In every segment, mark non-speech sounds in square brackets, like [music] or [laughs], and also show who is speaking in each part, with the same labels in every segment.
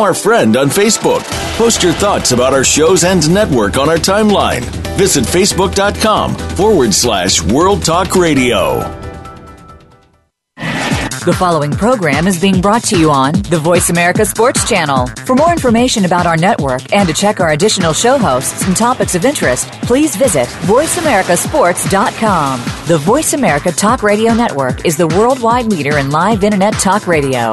Speaker 1: our friend on Facebook. Post your thoughts about our shows and network on our timeline. Visit facebook.com forward slash World Talk Radio.
Speaker 2: The following program is being brought to you on the Voice America Sports Channel. For more information about our network and to check our additional show hosts and topics of interest, please visit VoiceAmericaSports.com. The Voice America Talk Radio Network is the worldwide leader in live Internet talk radio.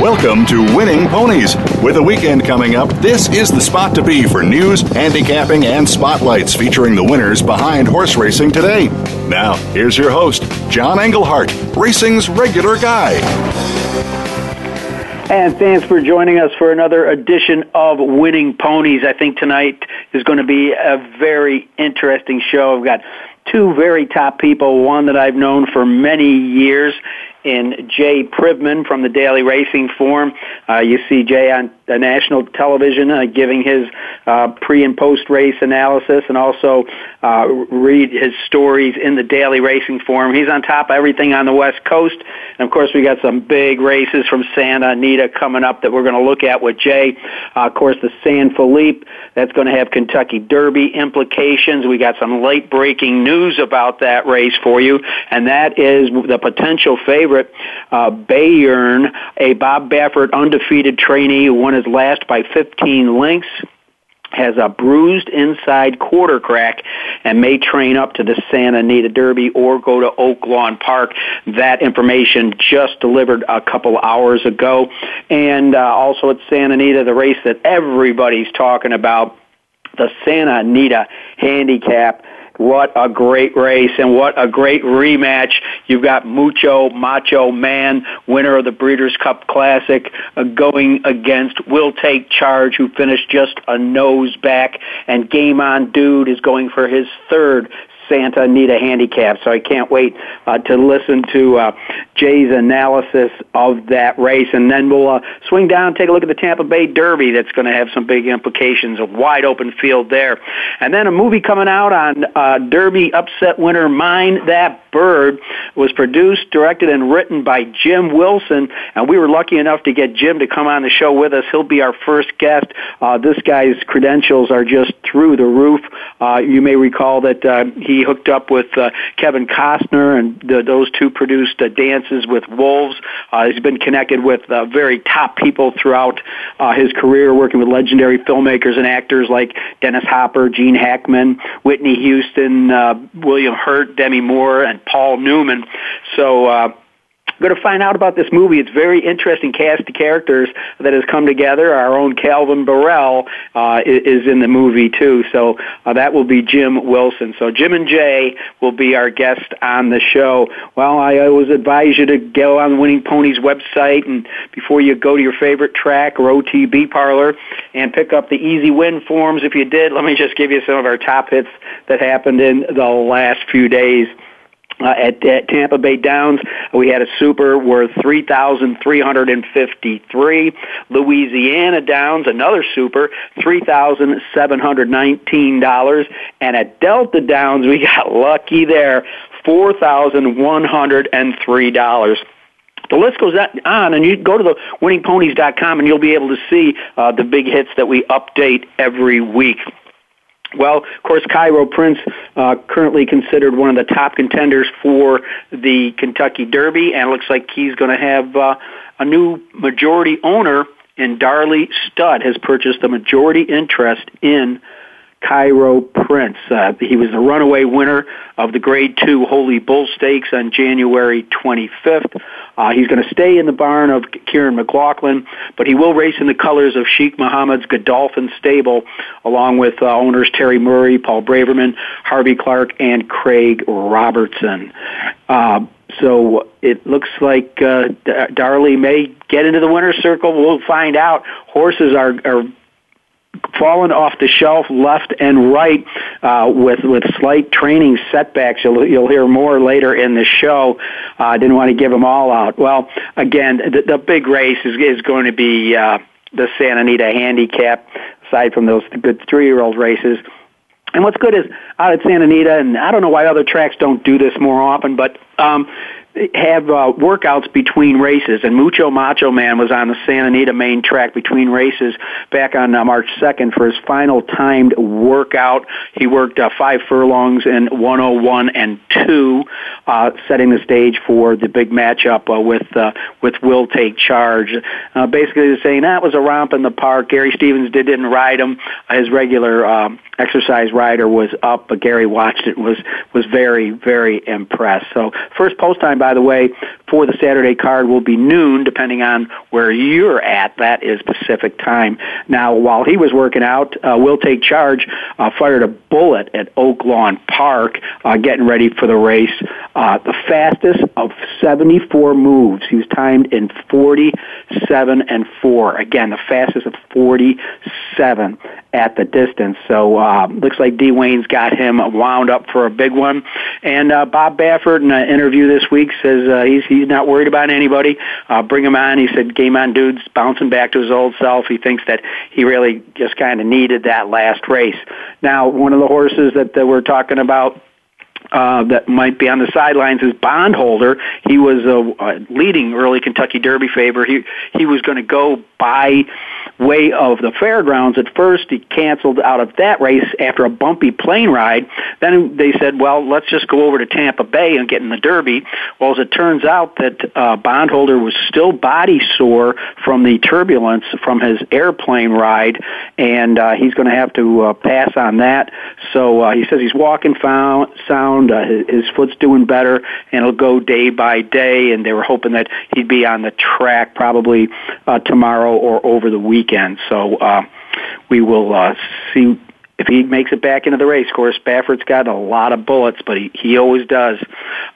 Speaker 3: Welcome to Winning Ponies. With a weekend coming up, this is the spot to be for news, handicapping, and spotlights featuring the winners behind horse racing today. Now, here's your host, John Englehart, racing's regular guy.
Speaker 4: And thanks for joining us for another edition of Winning Ponies. I think tonight is going to be a very interesting show. I've got two very top people, one that I've known for many years in Jay Privman from the Daily Racing Form. Uh, you see Jay on national television uh, giving his uh, pre and post race analysis and also uh, read his stories in the Daily Racing Form. He's on top of everything on the West Coast. And of course, we got some big races from Santa Anita coming up that we're going to look at with Jay. Uh, of course, the San Felipe, that's going to have Kentucky Derby implications. We got some late breaking news about that race for you, and that is the potential favorite, uh, Bayern, a Bob Baffert undefeated trainee who won his last by 15 lengths has a bruised inside quarter crack and may train up to the Santa Anita Derby or go to Oaklawn Park. That information just delivered a couple hours ago. And uh, also at Santa Anita, the race that everybody's talking about, the Santa Anita Handicap what a great race and what a great rematch. You've got Mucho Macho Man, winner of the Breeders' Cup Classic, uh, going against Will Take Charge, who finished just a nose back, and Game On Dude is going for his third Santa Anita handicap. So I can't wait uh, to listen to uh, Jay's analysis of that race. And then we'll uh, swing down and take a look at the Tampa Bay Derby that's going to have some big implications, a wide open field there. And then a movie coming out on uh, Derby upset winner Mine That Bird was produced, directed, and written by Jim Wilson. And we were lucky enough to get Jim to come on the show with us. He'll be our first guest. Uh, this guy's credentials are just through the roof. Uh, you may recall that uh, he hooked up with uh, Kevin Costner, and the, those two produced uh, Dances with Wolves. Uh, he's been connected with uh, very top people throughout uh, his career, working with legendary filmmakers and actors like Dennis Hopper, Gene Hackman, Whitney Houston, uh, William Hurt, Demi Moore, and Paul Newman. So. Uh, going to find out about this movie. It's very interesting cast of characters that has come together. Our own Calvin Borel uh, is, in the movie too, so uh, that will be Jim Wilson. So Jim and Jay will be our guest on the show. Well, I always advise you to go on Winning Ponies website and before you go to your favorite track or OTB parlor and pick up the Easy Win forms. If you did, let me just give you some of our top hits that happened in the last few days. Uh, at, at Tampa Bay Downs, we had a super worth three thousand three hundred and fifty-three. Louisiana Downs, another super, three thousand seven hundred nineteen dollars. And at Delta Downs, we [laughs] got lucky there, four thousand one hundred and three dollars. The list goes on, and you go to the winningponies.com and you'll be able to see uh, the big hits that we update every week. Well, of course, Cairo Prince, uh, currently considered one of the top contenders for the Kentucky Derby, and it looks like he's going to have uh, a new majority owner in Darley Stud has purchased a majority interest in Cairo Prince. Uh, he was the runaway winner of the Grade 2 Holy Bull Stakes on January 25th. Uh, he's going to stay in the barn of Kiaran McLaughlin, but he will race in the colors of Sheikh Mohammed's Godolphin stable, along with uh, owners Terry Murray, Paul Braverman, Harvey Clark, and Craig Robertson. Uh, so it looks like uh, Darley may get into the winner's circle. We'll find out. Horses are, are fallen off the shelf left and right uh, with with slight training setbacks. You'll you'll hear more later in the show. I uh, didn't want to give them all out. Well, again, the, the big race is is going to be uh, the Santa Anita Handicap. Aside from those good three year old races. And what's good is out at Santa Anita, and I don't know why other tracks don't do this more often, but um, have uh, workouts between races, and Mucho Macho Man was on the Santa Anita main track between races back on uh, March 2nd for his final timed workout. He worked uh, five furlongs in 101 and 2, uh, setting the stage for the big matchup uh, with uh, with Will Take Charge. Uh, basically, saying that was a romp in the park. Gary Stevens did, didn't ride him. His regular um, exercise rider was up, but Gary watched it was was very very impressed. So first post time by the way, for the Saturday card will be noon, depending on where you're at. That is Pacific time. Now, while he was working out, uh, Will Take Charge uh, fired a bullet at Oaklawn Park, uh, getting ready for the race. Uh, the fastest of 74 moves. He was timed in 47 and 4. Again, the fastest of 47 at the distance. So uh, looks like D. Wayne's got him wound up for a big one. And uh, Bob Baffert in an interview this week says uh, he's he's not worried about anybody. Uh, bring him on. He said, "Game on, dudes, bouncing back to his old self." He thinks that he really just kind of needed that last race. Now, one of the horses that, that we're talking about uh, that might be on the sidelines is Bond Holder. He was a, a leading early Kentucky Derby favor. He he was going to go by way of the fairgrounds. At first, he canceled out of that race after a bumpy plane ride. Then they said, "Well, let's just go over to Tampa Bay and get in the Derby." Well, as it turns out, that uh, Bond Holder was still body sore from the turbulence from his airplane ride, and uh, he's going to have to uh, pass on that. So uh, he says he's walking found, sound. Uh, his, his foot's doing better, and it'll go day by day. And they were hoping that he'd be on the track probably uh, tomorrow or over the weekend. So uh, we will uh, see if he makes it back into the race. Of course, Baffert's got a lot of bullets, but he, he always does.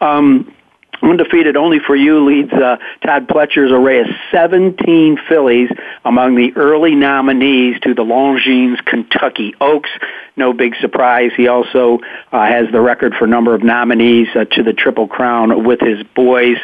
Speaker 4: Um, Undefeated Onlyforyou leads uh, Todd Pletcher's array of 17 fillies among the early nominees to the Longines Kentucky Oaks no big surprise. He also uh, has the record for number of nominees uh, to the Triple Crown with his boys.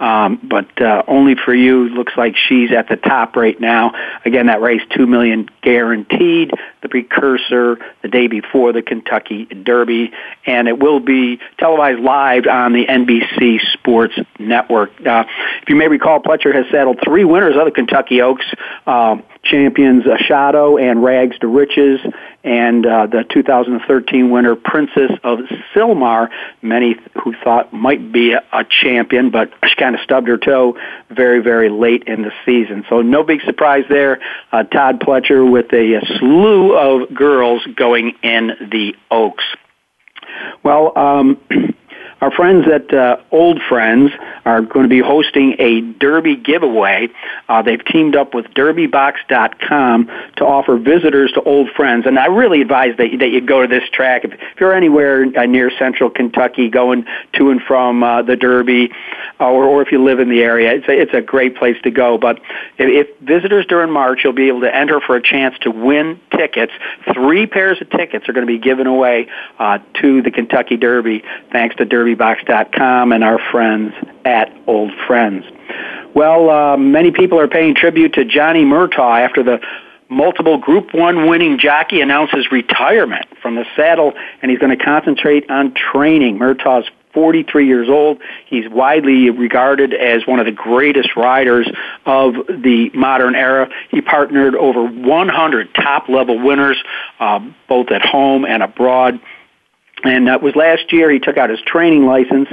Speaker 4: Um, but uh, Onlyforyou looks like she's at the top right now. Again, that race two million guaranteed. The precursor the day before the Kentucky Derby, and it will be televised live on the NBC Sports Network. Uh, if you may recall, Pletcher has saddled three winners of the Kentucky Oaks. Uh, champions Ashado and Rags to Riches, and uh, the 2013 winner Princess of Sylmar. Many who thought might be a, a champion, but she kind of stubbed her toe very, very late in the season. So no big surprise there. Uh, Todd Pletcher with a, a slew of girls going in the Oaks. Well, um, [clears throat] Our friends at uh, Old Friends are going to be hosting a Derby giveaway. Uh, they've teamed up with DerbyBox.com to offer visitors to Old Friends, and I really advise that, that you go to this track. If, if you're anywhere uh, near Central Kentucky, going to and from uh, the Derby, uh, or, or if you live in the area, it's a, it's a great place to go. But if, if visitors during March, you'll be able to enter for a chance to win tickets. Three pairs of tickets are going to be given away uh, to the Kentucky Derby, thanks to Derby derbybox.com and our friends at Old Friends. Well, uh, many people are paying tribute to Johnny Murtagh after the multiple Group 1 winning jockey announces retirement from the saddle, and he's going to concentrate on training. Murtagh's 43 years old. He's widely regarded as one of the greatest riders of the modern era. He partnered over 100 top level winners, uh, both at home and abroad. And that was last year. He took out his training license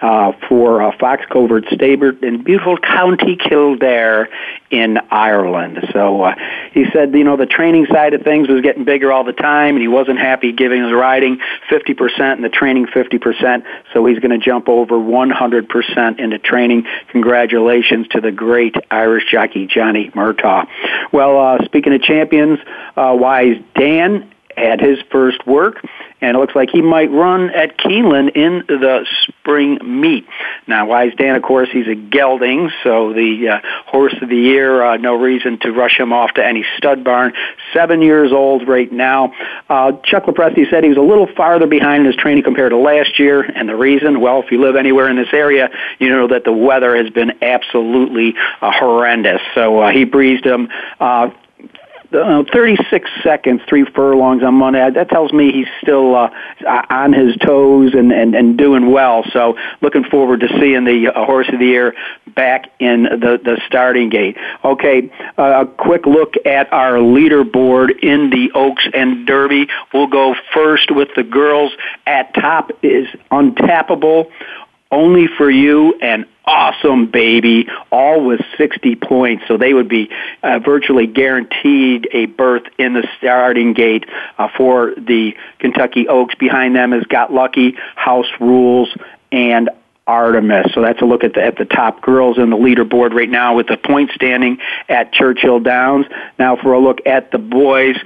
Speaker 4: uh, for uh, Fox Covert Stable in beautiful County Kildare in Ireland. So uh, he said, you know, the training side of things was getting bigger all the time, and he wasn't happy giving his riding 50% and the training 50%. So he's going to jump over 100% into training. Congratulations to the great Irish jockey Johnny Murtagh. Well, uh, speaking of champions, uh, Wise Dan had his first work and it looks like he might run at Keeneland in the spring meet. Now, Wise Dan, of course, he's a gelding, so the uh, horse of the year, uh, no reason to rush him off to any stud barn. Seven years old right now. Uh, Chuck Lopresti said he was a little farther behind in his training compared to last year, and the reason, well, if you live anywhere in this area, you know that the weather has been absolutely uh, horrendous. So uh, he breezed him uh, uh, 36 seconds, three furlongs on Monday. That tells me he's still uh, on his toes and, and, and doing well. So looking forward to seeing the uh, horse of the year back in the, the starting gate. Okay, uh, a quick look at our leaderboard in the Oaks and Derby. We'll go first with the girls. At top is Untapable only for you and awesome baby, all with 60 points. So they would be uh, virtually guaranteed a berth in the starting gate uh, for the Kentucky Oaks. Behind them is Got Lucky, House Rules, and Artemis. So that's a look at the at the top girls in the leaderboard right now with the point standing at Churchill Downs. Now for a look at the boys,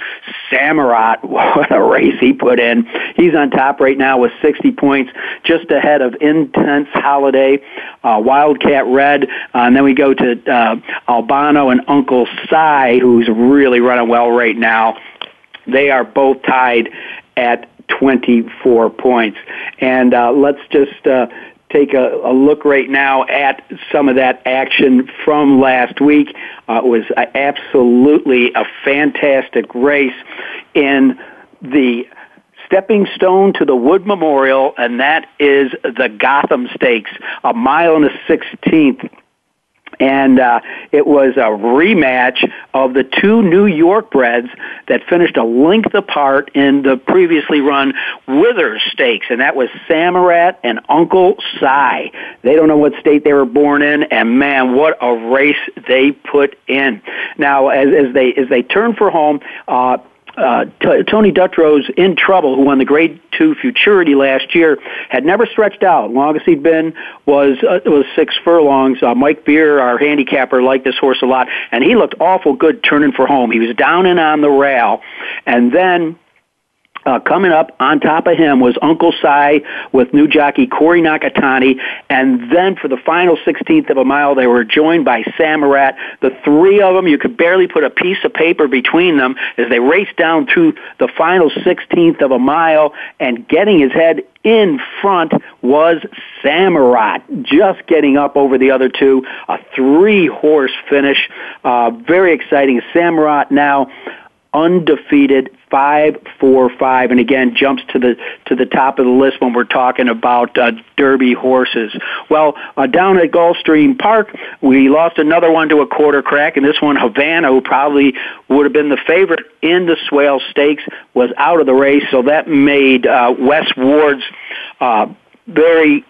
Speaker 4: Samraat, [laughs] what a race he put in. He's on top right now with 60 points, just ahead of Intense Holiday, uh, Wildcat Red, uh, and then we go to uh, Albano and Uncle Sigh, who's really running well right now. They are both tied at 24 points. And uh, let's just uh, take a, a, look right now at some of that action from last week. Uh, it was a, absolutely a fantastic race in the stepping stone to the Wood Memorial, and that is the Gotham Stakes, a mile and a sixteenth and uh, it was a rematch of the two New York breds that finished a length apart in the previously run Withers Stakes, and that was Samraat and Uncle Sigh. They don't know what state they were born in, and man, what a race they put in. Now, as, as they as they turn for home, uh, uh, T- Tony Dutrow in trouble, who won the Grade Two Futurity last year, had never stretched out. Longest he'd been was uh, was six furlongs. Uh, Mike Beer, our handicapper, liked this horse a lot, and he looked awful good turning for home. He was down and on the rail, and then uh, coming up on top of him was Uncle Sigh with new jockey Corey Nakatani, and then for the final 16th of a mile, they were joined by Samraat. The three of them, you could barely put a piece of paper between them as they raced down through the final 16th of a mile, and getting his head in front was Samraat, just getting up over the other two. A three-horse finish, uh, very exciting. Samraat now undefeated five four five. And again jumps to the to the top of the list when we're talking about uh, derby horses. Well uh, down at gulfstream park we lost another one to a quarter crack. And this one havana who probably would have been the favorite in the swale stakes was out of the race. So that made uh, wes ward's uh, very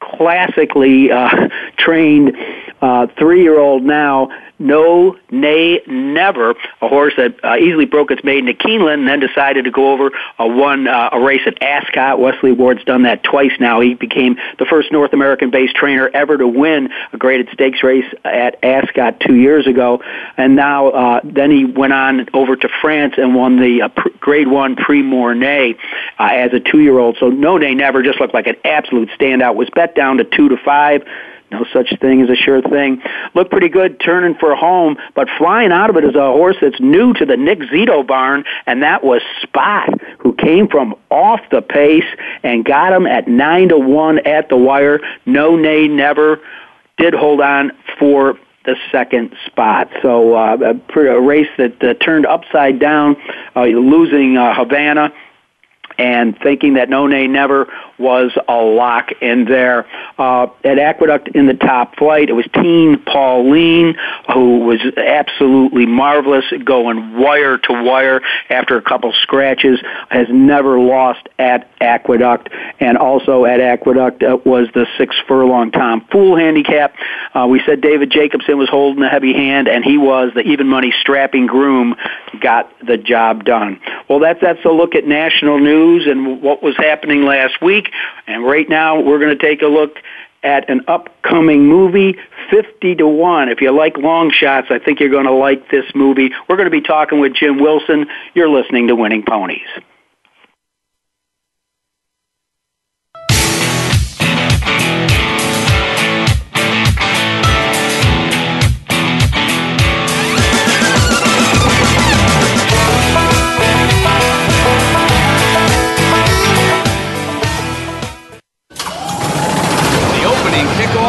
Speaker 4: classically uh, [laughs] trained uh, three year old now no, Nay, Never, a horse that uh, easily broke its maiden at Keeneland and then decided to go over a one uh, a race at Ascot. Wesley Ward's done that twice now. He became the first North American-based trainer ever to win a graded stakes race at Ascot two years ago, and now uh, then he went on over to France and won the uh, pr- Grade One Prix Morny uh, as a two-year-old. So No, Nay, Never just looked like an absolute standout. Was bet down to two to five. No such thing as a sure thing. Looked pretty good turning for home, but flying out of it is a horse that's new to the Nick Zito barn, and that was Spot, who came from off the pace and got him at nine to one at the wire. No, nay, never. Did hold on for the second spot. So uh, a, a race that uh, turned upside down, uh, losing uh, Havana and thinking that No Nay Never was a lock in there. Uh, at Aqueduct in the top flight, it was Teen Pauline, who was absolutely marvelous, going wire to wire after a couple scratches, has never lost at Aqueduct. And also at Aqueduct uh, was the six furlong Tom Fool handicap. Uh, we said David Jacobson was holding a heavy hand, and he was the even money strapping groom, got the job done. Well, that's, that's a look at national news and what was happening last week week. And right now, we're going to take a look at an upcoming movie, 50 to 1. If you like long shots, I think you're going to like this movie. We're going to be talking with Jim Wilson. You're listening to Winning Ponies.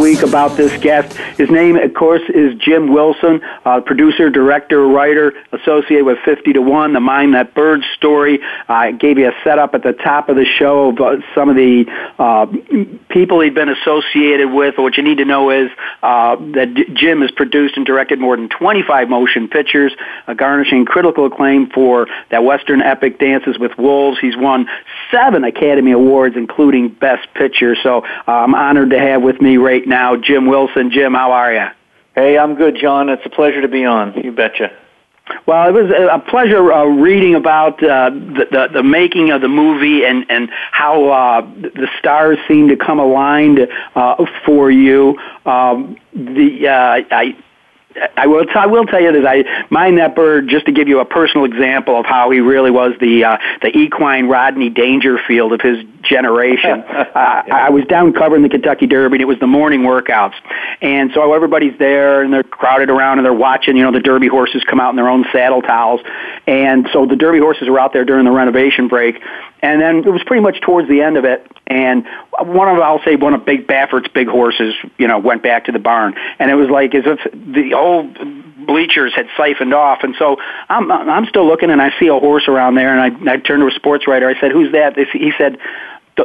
Speaker 4: Week about this guest. His name, of course, is Jim Wilson, uh, producer, director, writer, associated with 50 to 1, the Mine That Bird story. I gave you a setup at the top of the show of uh, some of the uh, people he'd been associated with. What you need to know is uh, that D- Jim has produced and directed more than 25 motion pictures, uh, garnishing critical acclaim for that Western epic Dances with Wolves. He's won seven Academy Awards, including Best Picture. So uh, I'm honored to have with me right now Jim Wilson. Jim, how are you?
Speaker 5: Hey, I'm good, John. It's a pleasure to be on. You betcha.
Speaker 4: Well, it was a pleasure uh, reading about uh, the, the the making of the movie and and how uh, the stars seem to come aligned uh, for you. Um, the uh, I. I will. T- I will tell you that I Mine That Bird just to give you a personal example of how he really was the uh, the equine Rodney Dangerfield of his generation. uh, [laughs] I was down covering the Kentucky Derby, and it was the morning workouts, and so everybody's there and they're crowded around and they're watching. You know, the Derby horses come out in their own saddle towels, and so the Derby horses were out there during the renovation break, and then it was pretty much towards the end of it, and one of I'll say one of Big Baffert's big horses, you know, went back to the barn, and it was like as if the old bleachers had siphoned off, and so I'm I'm still looking, and I see a horse around there, and I I turned to a sports writer. I said, "Who's that?" He said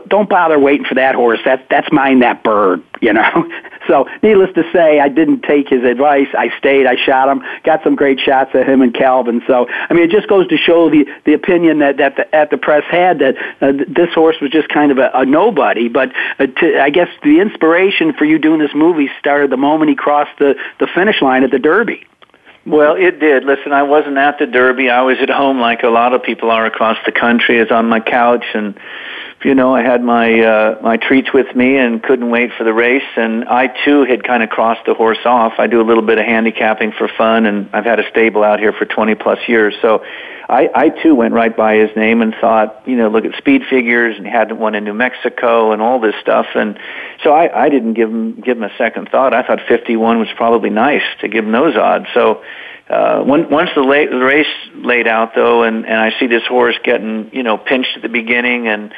Speaker 4: don't bother waiting for that horse. That that's mine. That bird, you know. [laughs] so, needless to say, I didn't take his advice. I stayed. I shot him. Got some great shots of him and Calvin. So, I mean, it just goes to show the the opinion that that the, at the press had that uh, this horse was just kind of a, a nobody. But uh, to, I guess the inspiration for you doing this movie started the moment he crossed the the finish line at the Derby.
Speaker 5: Well, it did. Listen, I wasn't at the Derby. I was at home like a lot of people are across the country. I was on my couch and you know, I had my uh, my treats with me and couldn't wait for the race. And I too had kind of crossed the horse off. I do a little bit of handicapping for fun, and I've had a stable out here for 20 plus years. So I, I too went right by his name and thought, you know, look at speed figures, and had one in New Mexico and all this stuff. And so I, I didn't give him give him a second thought. I thought 51 was probably nice to give him those odds. So uh, when, once the, late, the race laid out though, and, and I see this horse getting, you know, pinched at the beginning and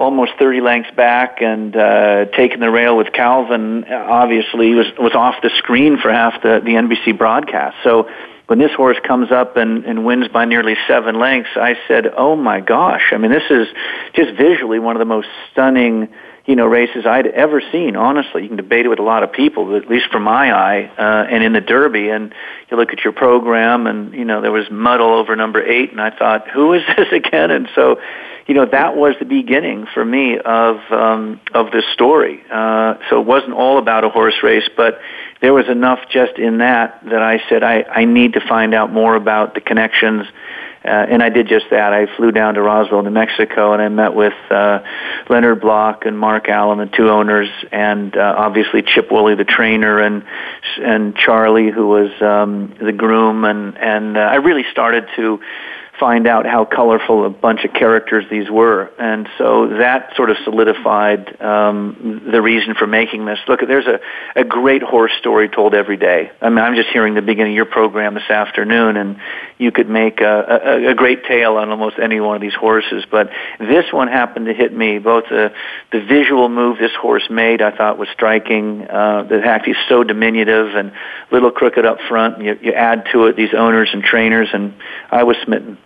Speaker 5: almost 30 lengths back and, uh, taking the rail with Calvin, obviously was, was off the screen for half the, the NBC broadcast. So when this horse comes up and, and wins by nearly seven lengths, I said, oh my gosh, I mean, this is just visually one of the most stunning you know, races I'd ever seen. Honestly, you can debate it with a lot of people, but at least from my eye, uh, and in the Derby, and you look at your program, and you know there was muddle over number eight, and I thought, who is [laughs] this again? And so, you know, that was the beginning for me of um, of this story. Uh, so it wasn't all about a horse race, but there was enough just in that that I said I, I need to find out more about the connections uh, and I did just that. I flew down to Roswell, New Mexico, and I met with uh, Leonard Block and Mark Allen, the two owners, and uh, obviously Chip Woolley, the trainer, and and Charlie, who was um, the groom, and and uh, I really started to find out how colorful a bunch of characters these were. And so that sort of solidified um, the reason for making this. Look, there's a, a great horse story told every day. I mean, I'm just hearing the beginning of your program this afternoon, and you could make a, a, a great tale on almost any one of these horses. But this one happened to hit me. Both the, the visual move this horse made, I thought was striking. Uh, the fact he's so diminutive and little crooked up front. And you, you add to it these owners and trainers, and I was smitten.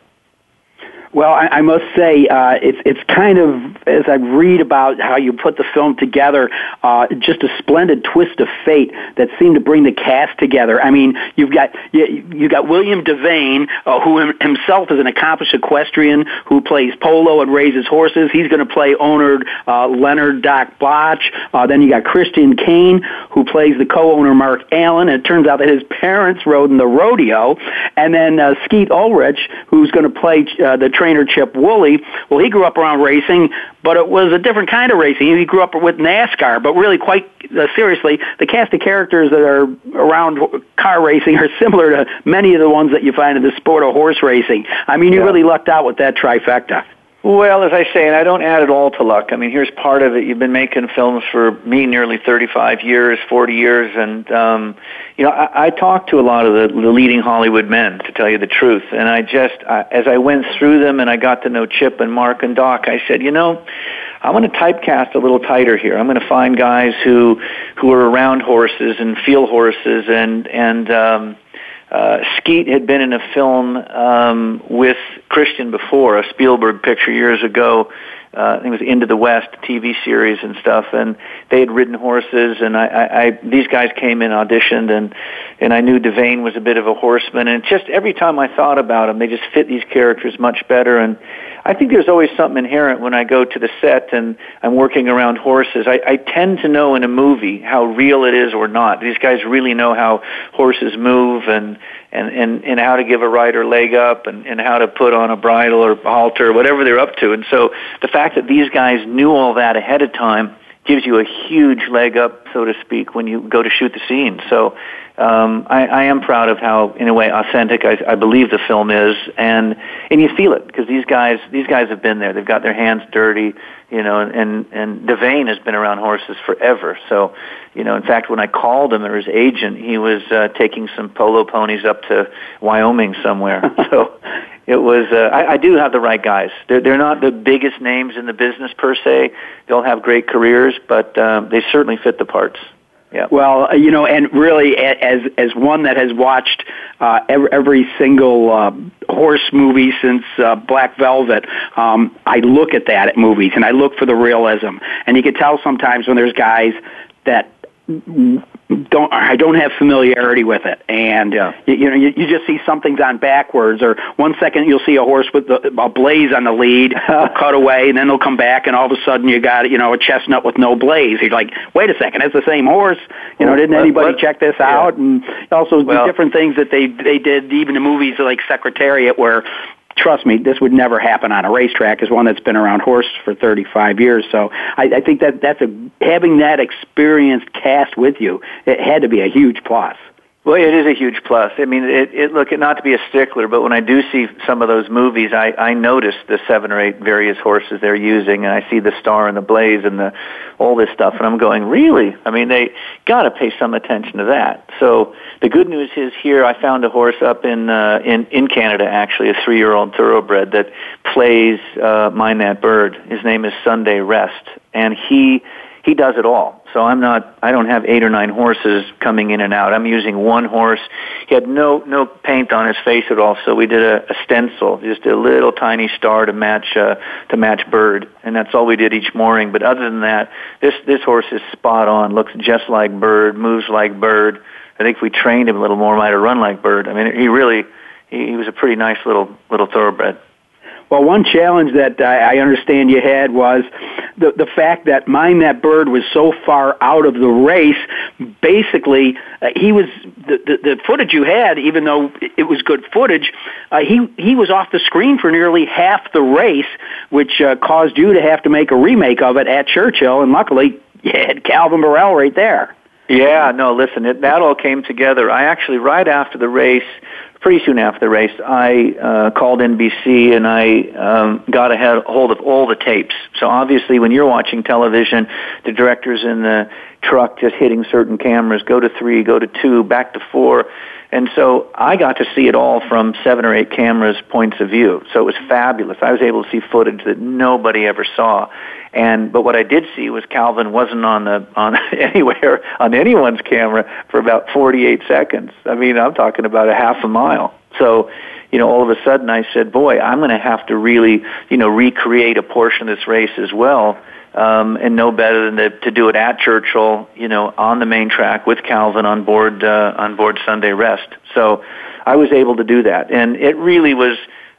Speaker 4: Well, I, I must say, uh, it's it's kind of as I read about how you put the film together, uh, just a splendid twist of fate that seemed to bring the cast together. I mean, you've got you, you got William Devane, uh, who himself is an accomplished equestrian who plays polo and raises horses. He's going to play owner uh, Leonard Doc Block. Uh, then you got Christian Kane, who plays the co-owner Mark Allen. And it turns out that his parents rode in the rodeo, and then uh, Skeet Ulrich, who's going to play uh, the trainer Chip Woolley. Well, he grew up around racing, but it was a different kind of racing. He grew up with NASCAR, but really quite uh, seriously, the cast of characters that are around car racing are [laughs] similar to many of the ones that you find in the sport of horse racing. I mean, you yeah. really lucked out with that trifecta.
Speaker 5: Well, as I say, and I don't add it all to luck. I mean, here's part of it. You've been making films for me nearly 35 years, 40 years, and um, you know, I, I talked to a lot of the, the leading Hollywood men, to tell you the truth. And I just, I, as I went through them and I got to know Chip and Mark and Doc, I said, you know, I'm going to typecast a little tighter here. I'm going to find guys who who are around horses and feel horses and and um, uh, Skeet had been in a film um, with Christian before, a Spielberg picture years ago. Uh, I think it was Into the West TV series and stuff, and they had ridden horses, and I, I, I these guys came in auditioned, and and I knew Devane was a bit of a horseman, and just every time I thought about them, they just fit these characters much better, and I think there's always something inherent when I go to the set and I'm working around horses. I, I tend to know in a movie how real it is or not. These guys really know how horses move and and and, and how to give a rider leg up and, and how to put on a bridle or halter, or whatever they're up to. And so the fact that these guys knew all that ahead of time gives you a huge leg up, so to speak, when you go to shoot the scene. So um, I, I am proud of how, in a way, authentic I, I believe the film is, and and you feel it because these guys these guys have been there. They've got their hands dirty, you know, and and, and Devane has been around horses forever. So, you know, in fact, when I called him or his agent, he was uh, taking some polo ponies up to Wyoming somewhere. [laughs] so it was uh, I, I do have the right guys. They're they're not the biggest names in the business per se. They'll have great careers, but um, they certainly fit the parts.
Speaker 4: Yeah. Well, uh, you know, and really, as as one that has watched uh, every, every single uh, horse movie since uh, Black Velvet, um, I look at that at movies and I look for the realism. And you can tell sometimes when there's guys that don't I don't have familiarity with it, and yeah. you, you know you, you just see something's on backwards, or one second you'll see a horse with the, a blaze on the lead, [laughs] cut away, and then they'll come back, and all of a sudden you got you know a chestnut with no blaze. You're like, wait a second, it's the same horse. You know, didn't anybody check this yeah. out? And also well, the different things that they they did, even in movies like Secretariat, where trust me, this would never happen on a racetrack as one that's been around horses for 35 years. So I, I think that that's a, having that experienced cast with you, it had to be a huge plus.
Speaker 5: Well, it is a huge plus. I mean, it, it look not to be a stickler, but when I do see some of those movies, I I notice the seven or eight various horses they're using, and I see the star and the blaze and the all this stuff, and I'm going, really? I mean, they got to pay some attention to that. So the good news is here, I found a horse up in uh, in in Canada, actually, a three year old thoroughbred that plays uh, Mine That Bird. His name is Sunday Rest, and he he does it all. So I'm not, I don't have eight or nine horses coming in and out. I'm using one horse. He had no, no paint on his face at all. So we did a, a stencil, just a little tiny star to match, uh, to match bird. And that's all we did each morning. But other than that, this, this horse is spot on, looks just like bird, moves like bird. I think if we trained him a little more, might have run like bird. I mean, he really, he, he was a pretty nice little, little thoroughbred.
Speaker 4: Well, one challenge that I, I understand you had was the the fact that Mine That Bird was so far out of the race. Basically, uh, he was the, the the footage you had, even though it was good footage. Uh, he he was off the screen for nearly half the race, which uh, caused you to have to make a remake of it at Churchill. And luckily, you had Calvin Borel right there.
Speaker 5: Yeah, no, listen, it, that all came together. I actually, right after the race, pretty soon after the race, I uh, called NBC and I um, got a hold of all the tapes. So obviously, when you're watching television, the director's in the truck just hitting certain cameras, go to three, go to two, back to four. And so I got to see it all from seven or eight cameras' points of view. So it was fabulous. I was able to see footage that nobody ever saw. And but what I did see was Calvin wasn't on the on [laughs] anywhere on anyone's camera for about 48 seconds. I mean, I'm talking about a half a mile. So, you know, all of a sudden I said, "Boy, I'm going to have to really, you know, recreate a portion of this race as well." Um, and no better than to, to do it at Churchill, you know, on the main track with Calvin on board uh, on board Sunday Rest. So I was able to do that, and it really was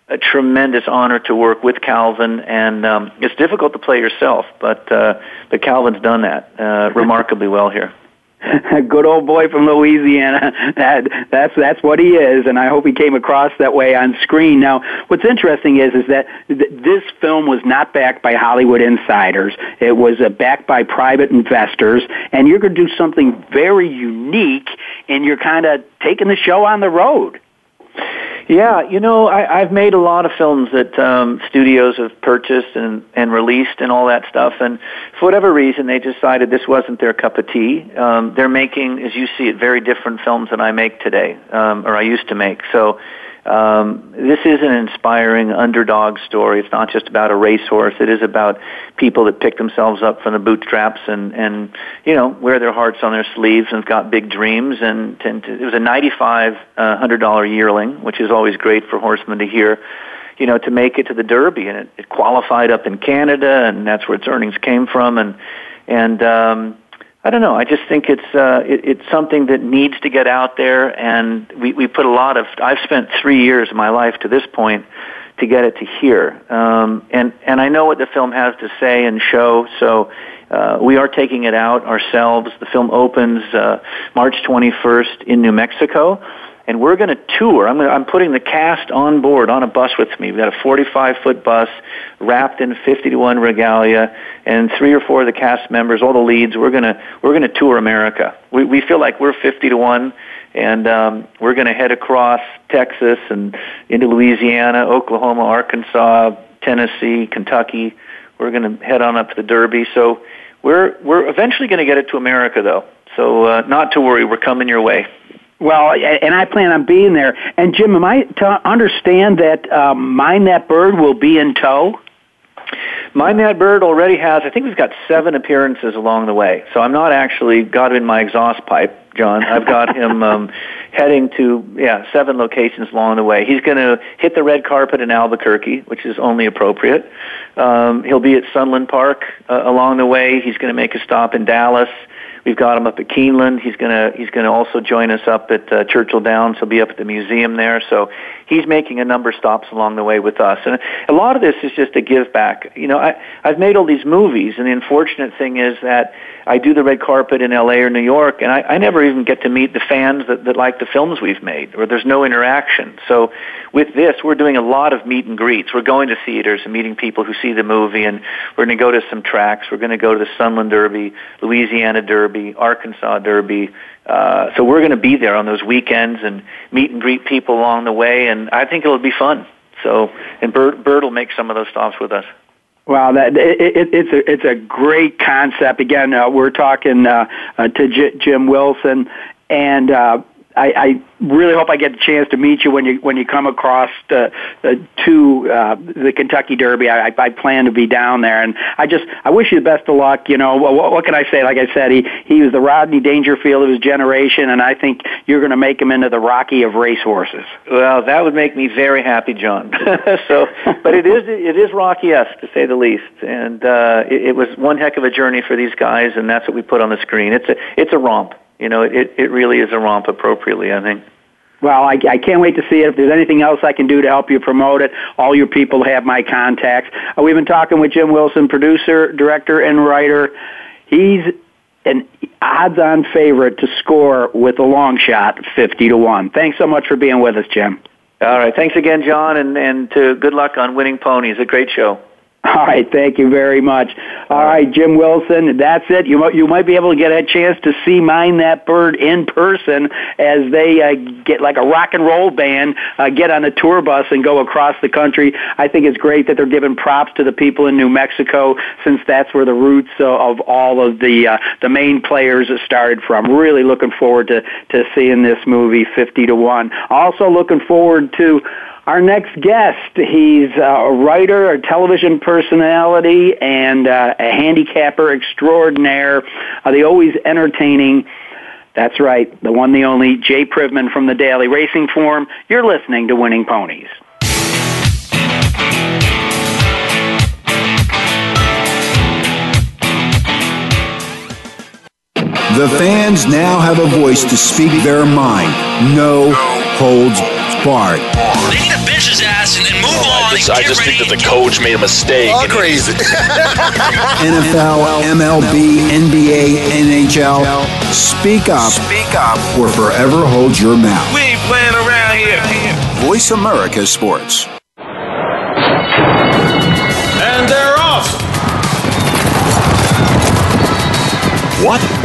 Speaker 5: a tremendous honor to work with Calvin, and um, it's difficult to play yourself, but uh, but Calvin's done that uh, remarkably well here. [laughs]
Speaker 4: Good old boy from Louisiana. That that's that's what he is, and I hope he came across that way on screen. Now, what's interesting is is that th- this film was not backed by Hollywood insiders. It was uh, backed by private investors, and you're going to do something very unique, and you're kind of taking the show on the road.
Speaker 5: Yeah, you know, I, I've made a lot of films that um, studios have purchased and, and released and all that stuff, and for whatever reason, they decided this wasn't their cup of tea. Um, they're making, as you see it, very different films than I make today, um, or I used to make. So um, this is an inspiring underdog story. It's not just about a racehorse. It is about people that pick themselves up from the bootstraps and and you know wear their hearts on their sleeves and got big dreams. And, and it was a ninety-five uh, hundred dollar yearling, which is always great for horsemen to hear. You know, to make it to the Derby, and it, it qualified up in Canada, and that's where its earnings came from. And and um, I don't know. I just think it's uh, it, it's something that needs to get out there, and we we put a lot of. I've spent three years of my life to this point to get it to here, um, and and I know what the film has to say and show. So uh, we are taking it out ourselves. The film opens uh, March 21st in New Mexico and we're going to tour. I'm, gonna, I'm putting the cast on board on a bus with me. We've got a 45 foot bus wrapped in 50 to 1 regalia, and three or four of the cast members, all the leads, we're going to we're going to tour America. We, we feel like we're 50 to 1, and um, we're going to head across Texas and into Louisiana, Oklahoma, Arkansas, Tennessee, Kentucky. We're going to head on up to the Derby. So we're we're eventually going to get it to America, though. So uh, not to worry, we're coming your way.
Speaker 4: Well, and I plan on being there. And Jim, am I to understand that um, Mine That Bird will be in tow?
Speaker 5: Mine That Bird already has, I think we've got seven appearances along the way. So I'm not actually got him in my exhaust pipe, John. I've got [laughs] him um, heading to, yeah, seven locations along the way. He's going to hit the red carpet in Albuquerque, which is only appropriate. Um, he'll be at Sunland Park uh, along the way. He's going to make a stop in Dallas. We've got him up at Keeneland. He's gonna he's gonna also join us up at uh, Churchill Downs. He'll be up at the museum there. So he's making a number of stops along the way with us. And a lot of this is just a give back. You know, I I've made all these movies, and the unfortunate thing is that I do the red carpet in LA or New York, and I, I never even get to meet the fans that, that like the films we've made, or there's no interaction. So with this, we're doing a lot of meet and greets. We're going to theaters and meeting people who see the movie, and we're going to go to some tracks. We're going to go to the Sunland Derby, Louisiana Derby, Arkansas Derby. Uh, so we're going to be there on those weekends and meet and greet people along the way, and I think it'll be fun. So, and Bert, Bird will make some of those stops with us.
Speaker 4: Wow, that it, it, it's a it's a great concept. Again, uh, we're talking uh, uh, to J- Jim Wilson, and uh, I, I really hope I get the chance to meet you when you when you come across uh, uh, to uh, the Kentucky Derby. I, I plan to be down there, and I just I wish you the best of luck. You know what, what can I say? Like I said, he he was the Rodney Dangerfield of his generation, and I think you're going to make him into the Rocky of racehorses.
Speaker 5: Well, that would make me very happy, John. [laughs] so, but it is it is Rocky-esque to say the least, and uh, it, it was one heck of a journey for these guys, and that's what we put on the screen. It's a it's a romp you know, it, it really is a romp appropriately, I think.
Speaker 4: Well, I, I can't wait to see it. If there's anything else I can do to help you promote it, all your people have my contacts. Uh, we've been talking with Jim Wilson, producer, director, and writer. He's an odds-on favorite to score with a long shot, fifty to one. Thanks so much for being with us, Jim.
Speaker 5: All right, thanks again, John, and and to good luck on winning ponies. A great show.
Speaker 4: All right, thank you very much. All right, Jim Wilson, that's it. You might, you might be able to get a chance to see Mine That Bird in person as they uh, get like a rock and roll band, uh, get on a tour bus and go across the country. I think it's great that they're giving props to the people in New Mexico since that's where the roots of all of the uh, the main players started from. Really looking forward to to seeing this movie 50 to 1. Also looking forward to our next guest, he's a writer, a television personality, and uh, a handicapper extraordinaire. Uh, the always entertaining, that's right, the one, the only, Jay Privman from the Daily Racing Form. You're listening to Winning Ponies.
Speaker 6: The fans now have a voice to speak their mind. No holds barred.
Speaker 7: They need to bench his ass and then move
Speaker 8: oh,
Speaker 7: on.
Speaker 8: I just, I just think that the coach made a mistake.
Speaker 9: All crazy. [laughs]
Speaker 6: NFL, MLB, NBA, NHL. Speak up.
Speaker 9: Speak up.
Speaker 6: Or forever hold your mouth.
Speaker 7: We ain't playing around here.
Speaker 10: Voice America Sports.
Speaker 11: And they're off.
Speaker 3: What?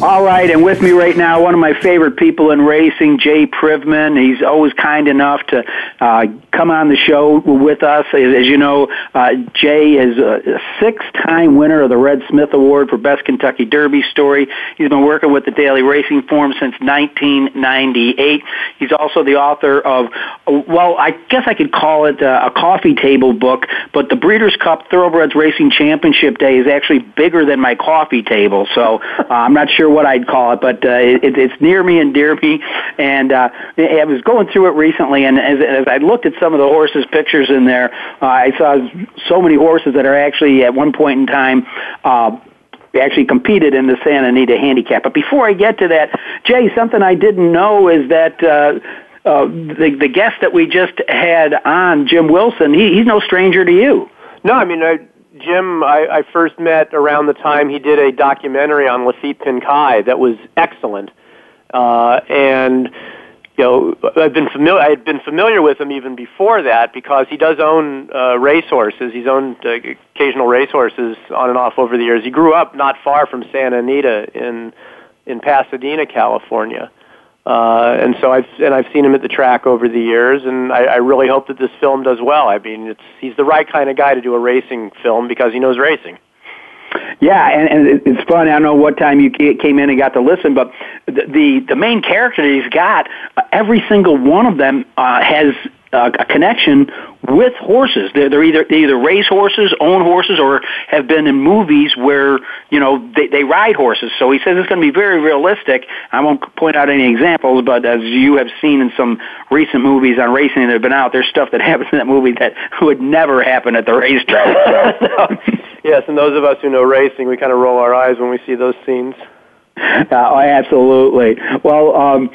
Speaker 4: All right, and with me right now, one of my favorite people in racing, Jay Privman. He's always kind enough to uh, come on the show with us. As you know, uh, Jay is a six-time winner of the Red Smith Award for Best Kentucky Derby Story. He's been working with the Daily Racing Form since 1998. He's also the author of, well, I guess I could call it uh, a coffee table book, but the Breeders' Cup Thoroughbreds Racing Championship Day is actually bigger than my coffee table, so uh, I'm not sure sure what I'd call it, but uh, it, it's near me and dear me. And uh, I was going through it recently, and as, as I looked at some of the horses' pictures in there, uh, I saw so many horses that are actually at one point in time. Uh, actually competed in the Santa Anita Handicap. But before I get to that, Jay, something I didn't know is that uh, uh, the, the guest that we just had on, Jim Wilson, he, he's no stranger to you.
Speaker 12: No, I mean, I, Jim, I, I first met around the time he did a documentary on Laffit Pincay that was excellent, uh, and you know I've been familiar. I had been familiar with him even before that because he does own uh, racehorses. He's owned uh, occasional racehorses on and off over the years. He grew up not far from Santa Anita in in Pasadena, California. Uh, and so I've and I've seen him at the track over the years, and I, I really hope that this film does well. I mean, it's he's the right kind of guy to do a racing film because he knows racing.
Speaker 4: Yeah, and, and it's funny. I don't know what time you came in and got to listen, but the the, the main character that he's got, uh, every single one of them uh, has uh, a connection with horses. They're, they're either they either race horses, own horses, or have been in movies where you know they, they ride horses. So he says it's going to be very realistic. I won't point out any examples, but as you have seen in some recent movies on racing that have been out, there's stuff that [laughs] happens in that movie that would never happen at the racetrack. [laughs] so.
Speaker 12: yes, and those of us who know racing, we kind of roll our eyes when we see those scenes.
Speaker 4: Uh, [laughs] oh, absolutely. Well, um,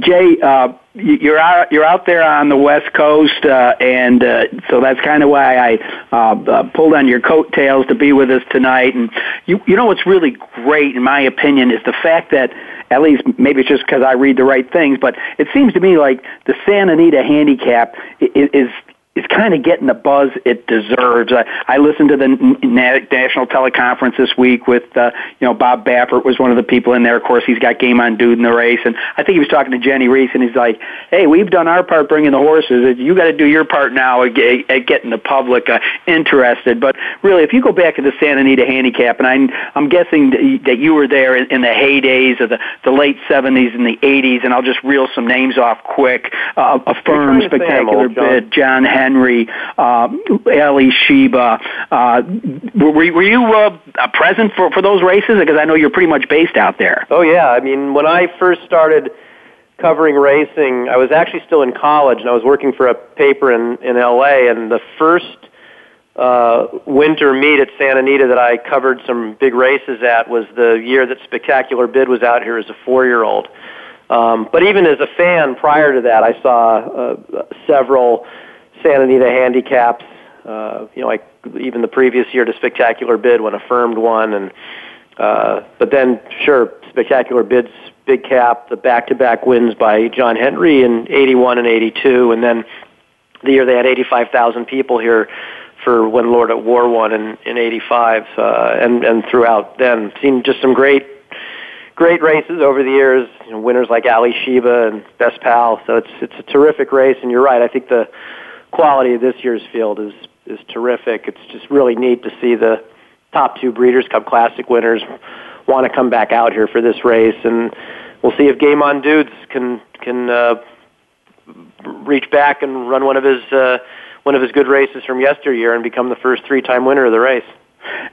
Speaker 4: Jay, uh, you're out you're out there on the West Coast, uh, and uh, so that's kind of why I uh, uh, pulled on your coattails to be with us tonight. And you you know what's really great, in my opinion, is the fact that at least maybe it's just because I read the right things, but it seems to me like the Santa Anita handicap is, is is kind of getting the buzz it deserves. I, I listened to the national teleconference this week with, uh, you know, Bob Baffert was one of the people in there. Of course, he's got Game On Dude in the race, and I think he was talking to Jenny Reese, and he's like, "Hey, we've done our part bringing the horses. You got to do your part now at, at getting the public uh, interested." But really, if you go back to the Santa Anita Handicap, and I'm I'm guessing that you were there in, in the heydays of the the late '70s and the '80s, and I'll just reel some names off quick. Uh, Affirmed, spectacular bid, John. Henry, uh, Alysheba. Uh, were, were you uh, present for, for those races? Because I know you're pretty much based out there.
Speaker 12: Oh, yeah. I mean, when I first started covering racing, I was actually still in college, and I was working for a paper in, in L.A., and the first uh, winter meet at Santa Anita that I covered some big races at was the year that Spectacular Bid was out here as a four-year-old. Um, but even as a fan prior to that, I saw uh, several Santa Anita handicaps. Uh, you know, like even the previous year to Spectacular Bid when Affirmed won, and uh, but then sure, Spectacular Bid's big cap, the back-to-back wins by John Henry in '81 and '82, and then the year they had 85,000 people here for when Lord at War won in in '85, uh, and and throughout then seen just some great great races over the years. You know, winners like Ali Sheba and Best Pal. So it's it's a terrific race, and you're right. I think the quality of this year's field is is terrific. It's just really neat to see the top two Breeders' Cup Classic winners want to come back out here for this race, and we'll see if Game on Dudes can can uh, reach back and run one of his uh, one of his good races from yesteryear and become the first three-time winner of the race.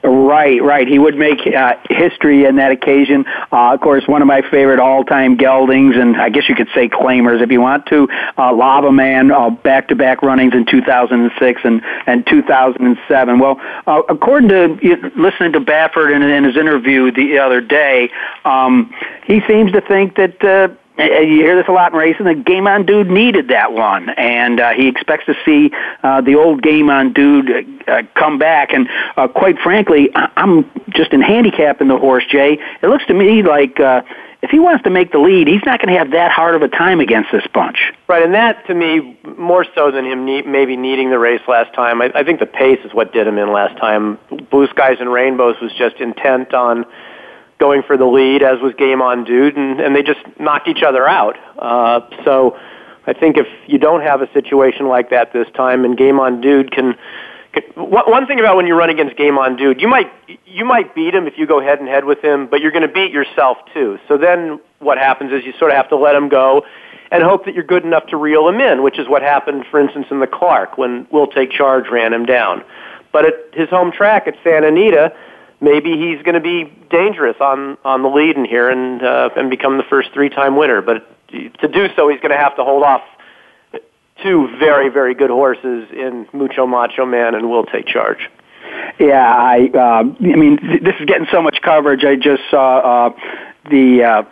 Speaker 4: Right, right. He would make uh, history in that occasion. Uh, of course, one of my favorite all-time geldings, and I guess you could say claimers if you want to, uh, Lava Man, uh, back-to-back runnings in 2006 and, and 2007. Well, uh, according to uh, listening to Baffert in, in his interview the other day, um, he seems to think that uh, you hear this a lot in racing. The Game On Dude needed that one, and uh, he expects to see uh, the old Game On Dude uh, come back. And uh, quite frankly, I'm just in handicapping the horse, Jay. It looks to me like uh, if he wants to make the lead, he's not going to have that hard of a time against this bunch.
Speaker 12: Right, and that to me, more so than him need, maybe needing the race last time, I, I think the pace is what did him in last time. Blue Skies and Rainbows was just intent on going for the lead, as was Game On Dude, and, and they just knocked each other out. Uh, so I think if you don't have a situation like that this time, and Game On Dude can, can one thing about when you run against Game On Dude, you might you might beat him if you go head and head with him, but you're going to beat yourself too. So then what happens is you sort of have to let him go and hope that you're good enough to reel him in, which is what happened, for instance, in the Clark when Will Take Charge ran him down. But at his home track at Santa Anita, maybe he's going to be dangerous on on the lead in here and uh, and become the first three time winner. But to do so, he's going to have to hold off two very very good horses in Mucho Macho Man and Will Take Charge.
Speaker 4: Yeah, I uh, I mean th- this is getting so much coverage. I just saw uh, the. Uh,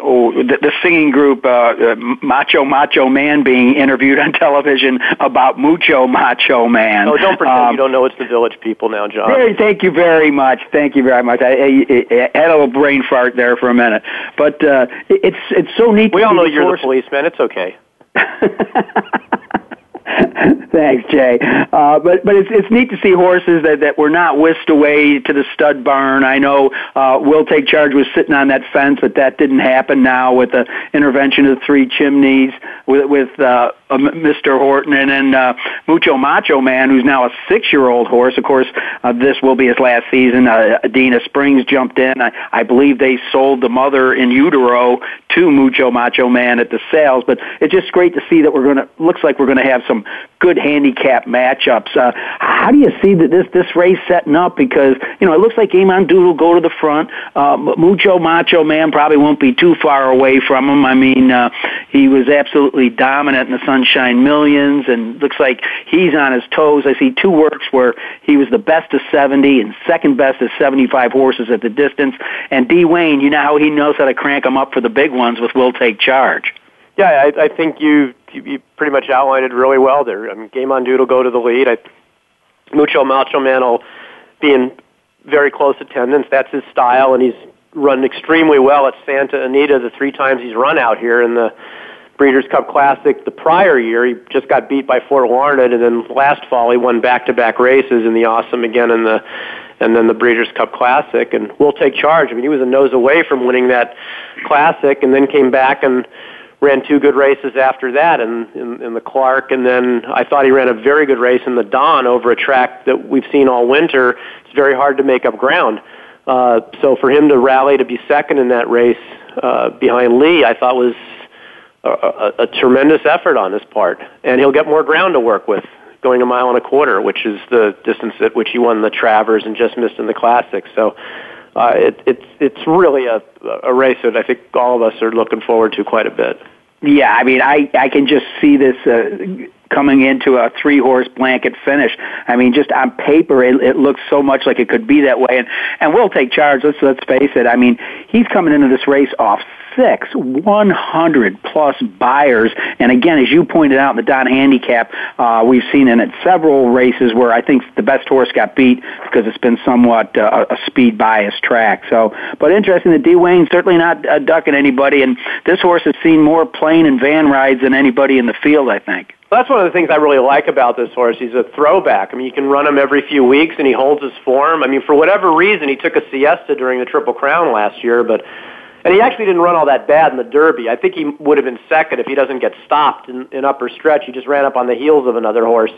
Speaker 4: oh, the, the singing group uh, uh, Macho Macho Man being interviewed on [laughs] television about Mucho Macho Man.
Speaker 12: Oh, don't pretend um, you don't know it's the Village People now, John.
Speaker 4: Very, thank you very much. Thank you very much. I, I, I had a little brain fart there for a minute, but uh, it's it's so neat.
Speaker 12: We all know you're the policeman. It's okay. [laughs] [laughs]
Speaker 4: Thanks, Jay. Uh, but but it's it's neat to see horses that that were not whisked away to the stud barn. I know uh, Will Take Charge was sitting on that fence, but that didn't happen now with the intervention of the three chimneys with with uh, uh, Mr. Horton and then uh, Mucho Macho Man, who's now a six-year-old horse. Of course, uh, this will be his last season. Uh, Adena Springs jumped in. I, I believe they sold the mother in utero to Mucho Macho Man at the sales. But it's just great to see that we're to. Looks like we're to have some good handicap matchups. Uh, how do you see that this this race setting up? Because you know it looks like Game On Dude'll go to the front. Uh, Mucho Macho Man probably won't be too far away from him. I mean, uh, he was absolutely dominant in the Sunshine Millions, and looks like he's on his toes. I see two works where he was the best of 70 and second best of 75 horses at the distance. And D. Wayne, you know how he knows how to crank them up for the big ones with Will Take Charge.
Speaker 12: Yeah, I, I think you, you pretty much outlined it really well there. I mean, Game on Dude will go to the lead. I, Mucho Macho Man will be in very close attendance. That's his style, and he's run extremely well at Santa Anita the three times he's run out here in the Breeders' Cup Classic the prior year. He just got beat by Fort Larned, and then last fall he won back-to-back races in the Awesome again in the and then the Breeders' Cup Classic. And will take charge. I mean, he was a nose away from winning that Classic, and then came back and ran two good races after that in, in, in the Clark, and then I thought he ran a very good race in the Donn over a track that we've seen all winter. It's very hard to make up ground. Uh, so for him to rally to be second in that race uh, behind Lea, I thought was a, a, a tremendous effort on his part, and he'll get more ground to work with going a mile and a quarter, which is the distance at which he won the Travers and just missed in the Classic. So uh, it, it's it's really a, a race that I think all of us are looking forward to quite a bit.
Speaker 4: Yeah, I mean, I I can just see this uh, coming into a three horse blanket finish. I mean, just on paper, it, it looks so much like it could be that way. And and we'll take charge. Let's let's face it. I mean, he's coming into this race off six, 100 plus Beyers. And again, as you pointed out in the Donn Handicap, uh, we've seen in it several races where I think the best horse got beat because it's been somewhat uh, a speed biased track. So, but interesting that D. Wayne certainly not uh, ducking anybody. And this horse has seen more plane and van rides than anybody in the field, I think.
Speaker 12: Well, that's one of the things I really like about this horse. He's a throwback. I mean, you can run him every few weeks, and he holds his form. I mean, for whatever reason, he took a siesta during the Triple Crown last year, but and he actually didn't run all that bad in the Derby. I think he would have been second if he doesn't get stopped in, in upper stretch. He just ran up on the heels of another horse,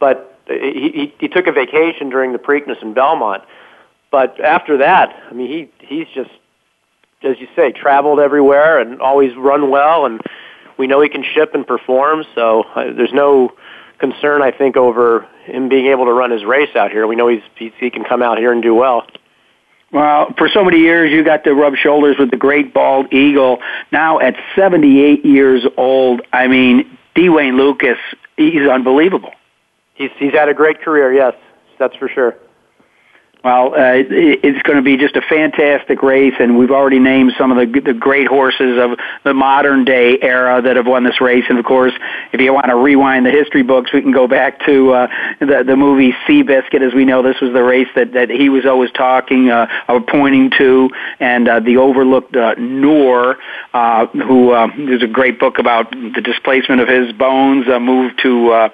Speaker 12: but he, he he took a vacation during the Preakness in Belmont. But after that, I mean, he he's just as you say, traveled everywhere and always run well and we know he can ship and perform, so uh, there's no concern, I think, over him being able to run his race out here. We know he's, he, he can come out here and do well.
Speaker 4: Well, for so many years, you got to rub shoulders with the great bald eagle. Now, at 78 years old, I mean, Dwayne Wayne Lukas, he's unbelievable.
Speaker 12: He's he's had a great career, yes, that's for sure.
Speaker 4: Well, uh, it's going to be just a fantastic race, and we've already named some of the the great horses of the modern day era that have won this race. And of course, if you want to rewind the history books, we can go back to uh, the the movie Seabiscuit. As we know, this was the race that that he was always talking, uh, or pointing to, and uh, the overlooked uh, Noor, uh, who uh, there's a great book about the displacement of his bones, uh, moved to uh,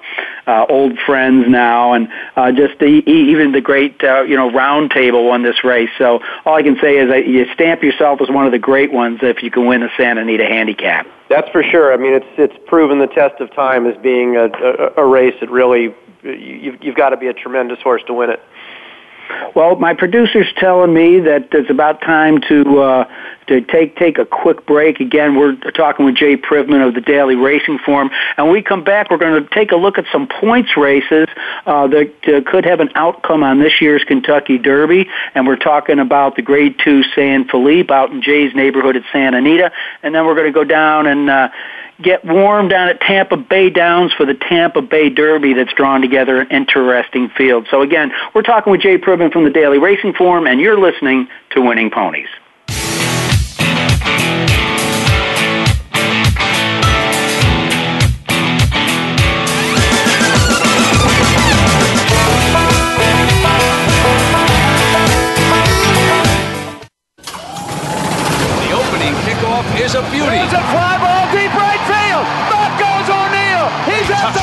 Speaker 4: uh, old friends now, and uh, just the, even the great uh, you know Round Table won this race. So all I can say is that you stamp yourself as one of the great ones if you can win the Santa Anita Handicap.
Speaker 12: That's for sure. I mean, it's it's proven the test of time as being a, a, a race that really you've, you've got to be a tremendous horse to win it.
Speaker 4: Well, my producer's telling me that it's about time to uh, to take take a quick break. Again, we're talking with Jay Privman of the Daily Racing Form, and when we come back, we're going to take a look at some points races uh, that uh, could have an outcome on this year's Kentucky Derby, and we're talking about the Grade Two San Felipe out in Jay's neighborhood at Santa Anita, and then we're going to go down and. Uh, get warm down at Tampa Bay Downs for the Tampa Bay Derby that's drawn together an interesting field. So again, we're talking with Jay Privman from the Daily Racing Form, and you're listening to Winning Ponies.
Speaker 13: The opening kickoff is a beauty. It's a fly ball deep right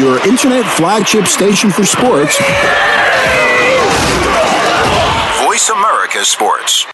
Speaker 6: Your internet flagship station for sports.
Speaker 10: Voice America Sports.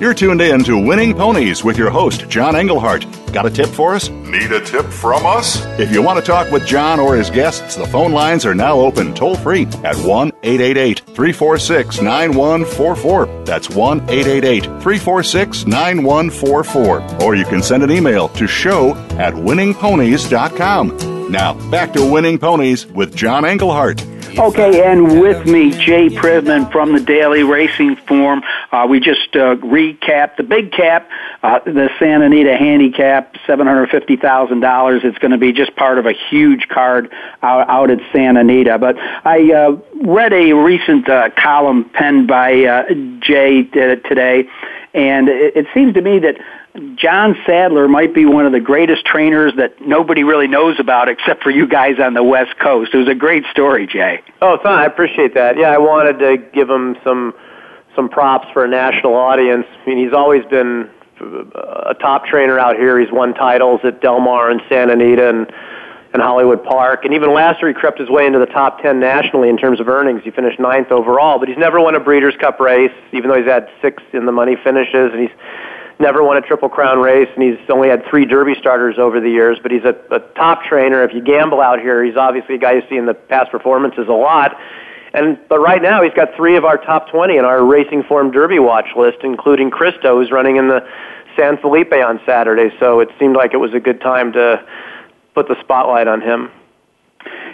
Speaker 3: You're tuned in to Winning Ponies with your host, John Englehart. Got a tip for us?
Speaker 14: Need a tip from us?
Speaker 3: If you want to talk with John or his guests, the phone lines are now open toll free at 1 888 346 9144. That's 1 888 346 9144. Or you can send an email to show at winningponies.com. Now, back to Winning Ponies with John Englehart.
Speaker 4: Okay, and with me, Jay Privman from the Daily Racing Form. Uh, we just uh, recapped the big cap, uh, the Santa Anita Handicap, $750,000. It's going to be just part of a huge card out, out at Santa Anita. But I uh, read a recent uh, column penned by uh, Jay today, and it, it seems to me that John Sadler might be one of the greatest trainers that nobody really knows about except for you guys on the West Coast. It was a great story, Jay.
Speaker 12: Oh, son, I appreciate that. Yeah, I wanted to give him some some props for a national audience. I mean, he's always been a top trainer out here. He's won titles at Del Mar and Santa Anita and and Hollywood Park. And even last year, he crept his way into the top 10 nationally in terms of earnings. He finished ninth overall, but he's never won a Breeders' Cup race, even though he's had six in the money finishes, and he's never won a Triple Crown race, and he's only had three Derby starters over the years. But he's a, a top trainer. If you gamble out here, he's obviously a guy you see in the past performances a lot. And but right now he's got three of our top 20 in our Racing Form Derby watch list, including Kristo, who's running in the San Felipe on Saturday. So it seemed like it was a good time to put the spotlight on him.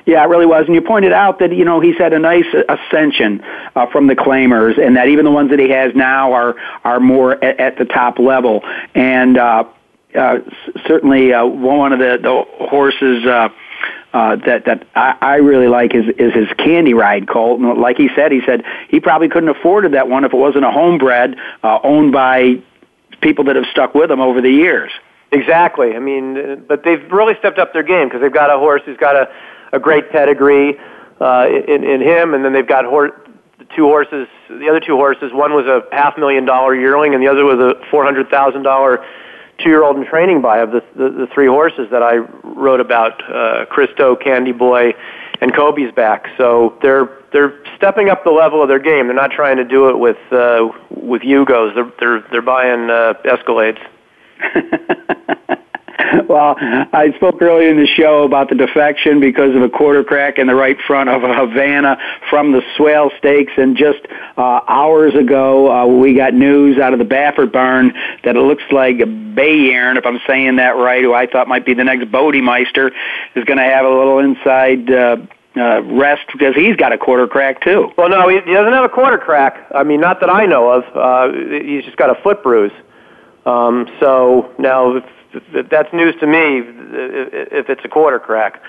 Speaker 4: Yeah, it really was. And you pointed out that, you know, he's had a nice ascension uh, from the claimers and that even the ones that he has now are, are more at, at the top level. And, uh, uh, certainly, uh, one of the, the horses, uh, uh, that that I, I really like is is his Candy Ride colt. And like he said, he said he probably couldn't afforded that one if it wasn't a homebred uh, owned by people that have stuck with him over the years.
Speaker 12: Exactly. I mean, but they've really stepped up their game because they've got a horse who's got a a great pedigree uh, in, in him, and then they've got hor- two horses. The other two horses, one was a half million dollar yearling, and the other was a four hundred thousand dollar two year old in training by of the, the the three horses that I wrote about: uh, Kristo, Candy Boy, and Kobe's back. So they're they're stepping up the level of their game. They're not trying to do it with uh, with Yugos. They're they're they're buying uh, Escalades. [laughs] [laughs]
Speaker 4: well, I spoke earlier in the show about the defection because of a quarter crack in the right front of a Havana from the Swale Stakes, and just uh, hours ago uh, we got news out of the Baffert barn that it looks like Bayern, if I'm saying that right, who I thought might be the next Bodemeister, is going to have a little inside. Uh, uh, rest because he's got a quarter crack too.
Speaker 12: Well, no, he, he doesn't have a quarter crack. I mean, not that I know of. Uh, he's just got a foot bruise. Um, so now, if that's news to me if it's a quarter crack.